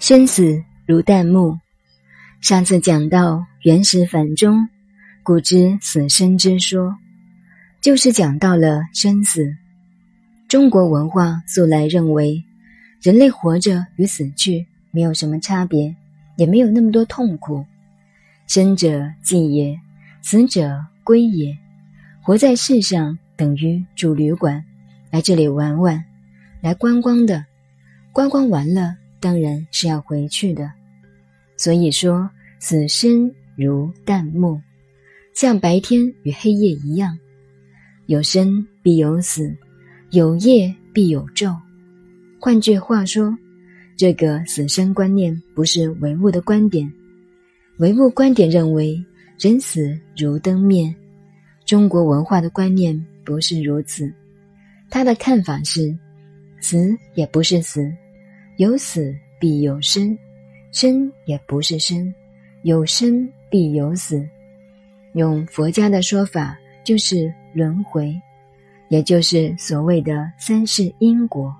生死如旦暮。上次讲到原始反中，古之死生之说，就是讲到了生死。中国文化素来认为，人类活着与死去没有什么差别，也没有那么多痛苦。生者祭也，死者归也。活在世上等于住旅馆，来这里玩玩，来观光的，观光完了。当然是要回去的，所以说死生如旦暮，像白天与黑夜一样，有生必有死，有夜必有昼。换句话说，这个死生观念不是唯物的观点。唯物观点认为人死如灯灭，中国文化的观念不是如此。他的看法是，死也不是死。有死必有生，生也不是生；有生必有死。用佛家的说法，就是轮回，也就是所谓的三世因果。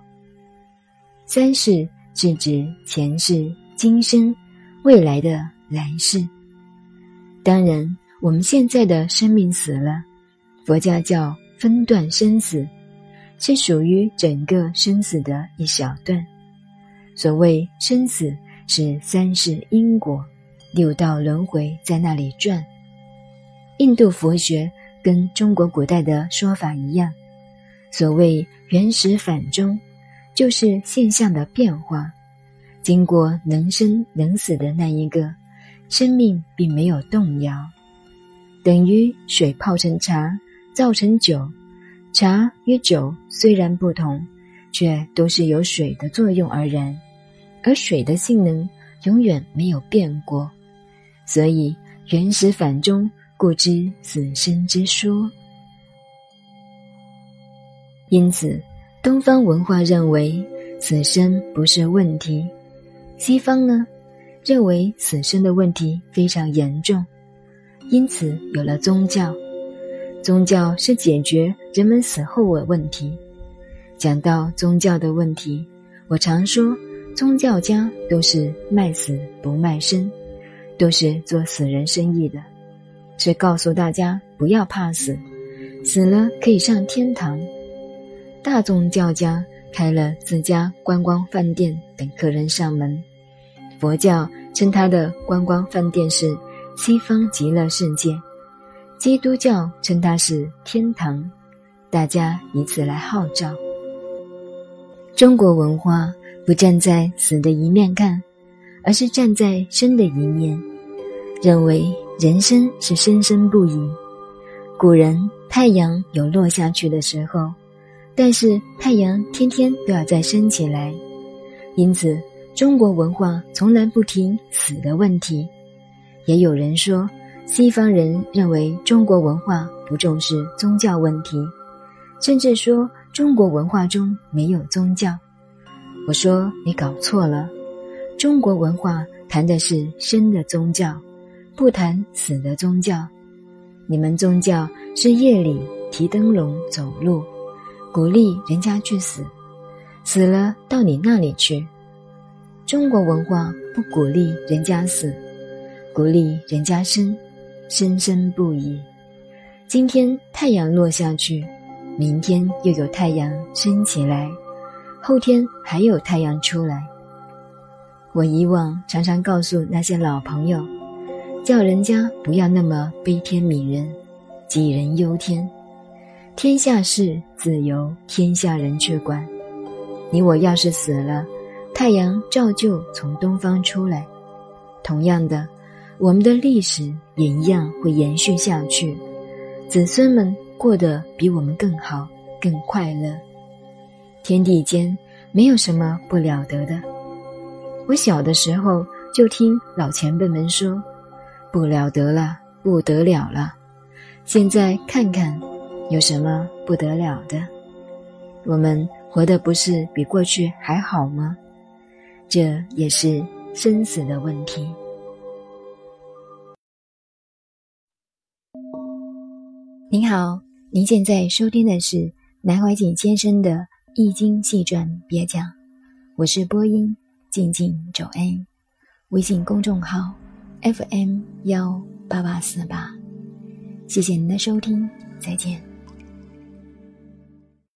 三世是指前世、今生、未来的来世。当然，我们现在的生命死了，佛家叫分段生死，是属于整个生死的一小段。所谓生死是三世因果，六道轮回在那里转。印度佛学跟中国古代的说法一样，所谓原始反中，就是现象的变化。经过能生能死的那一个，生命并没有动摇，等于水泡成茶，造成酒。茶与酒虽然不同，却都是由水的作用而然。而水的性能永远没有变过，所以原始反中，故知死生之说。因此，东方文化认为死生不是问题，西方呢认为死生的问题非常严重，因此有了宗教。宗教是解决人们死后的问题。讲到宗教的问题，我常说。宗教家都是卖死不卖身，都是做死人生意的，是告诉大家不要怕死，死了可以上天堂。大宗教家开了自家观光饭店等客人上门，佛教称他的观光饭店是西方极乐世界，基督教称它是天堂，大家以此来号召。中国文化。不站在死的一面看，而是站在生的一面，认为人生是生生不已。古人太阳有落下去的时候，但是太阳天天都要再升起来，因此中国文化从来不提死的问题。也有人说，西方人认为中国文化不重视宗教问题，甚至说中国文化中没有宗教。我说你搞错了，中国文化谈的是生的宗教，不谈死的宗教。你们宗教是夜里提灯笼走路，鼓励人家去死，死了到你那里去。中国文化不鼓励人家死，鼓励人家生，生生不已。今天太阳落下去，明天又有太阳升起来。后天还有太阳出来。我以往常常告诉那些老朋友，叫人家不要那么悲天悯人、杞人忧天。天下事自由天下人去管。你我要是死了，太阳照旧从东方出来。同样的，我们的历史也一样会延续下去，子孙们过得比我们更好、更快乐。天地间没有什么不了得的。我小的时候就听老前辈们说，不了得了，不得了了。现在看看，有什么不得了的？我们活的不是比过去还好吗？这也是生死的问题。您好，您现在收听的是南怀瑾先生的。易经细传别讲，我是播音静静走安微信公众号 FM 幺八八四八。谢谢您的收听，再见。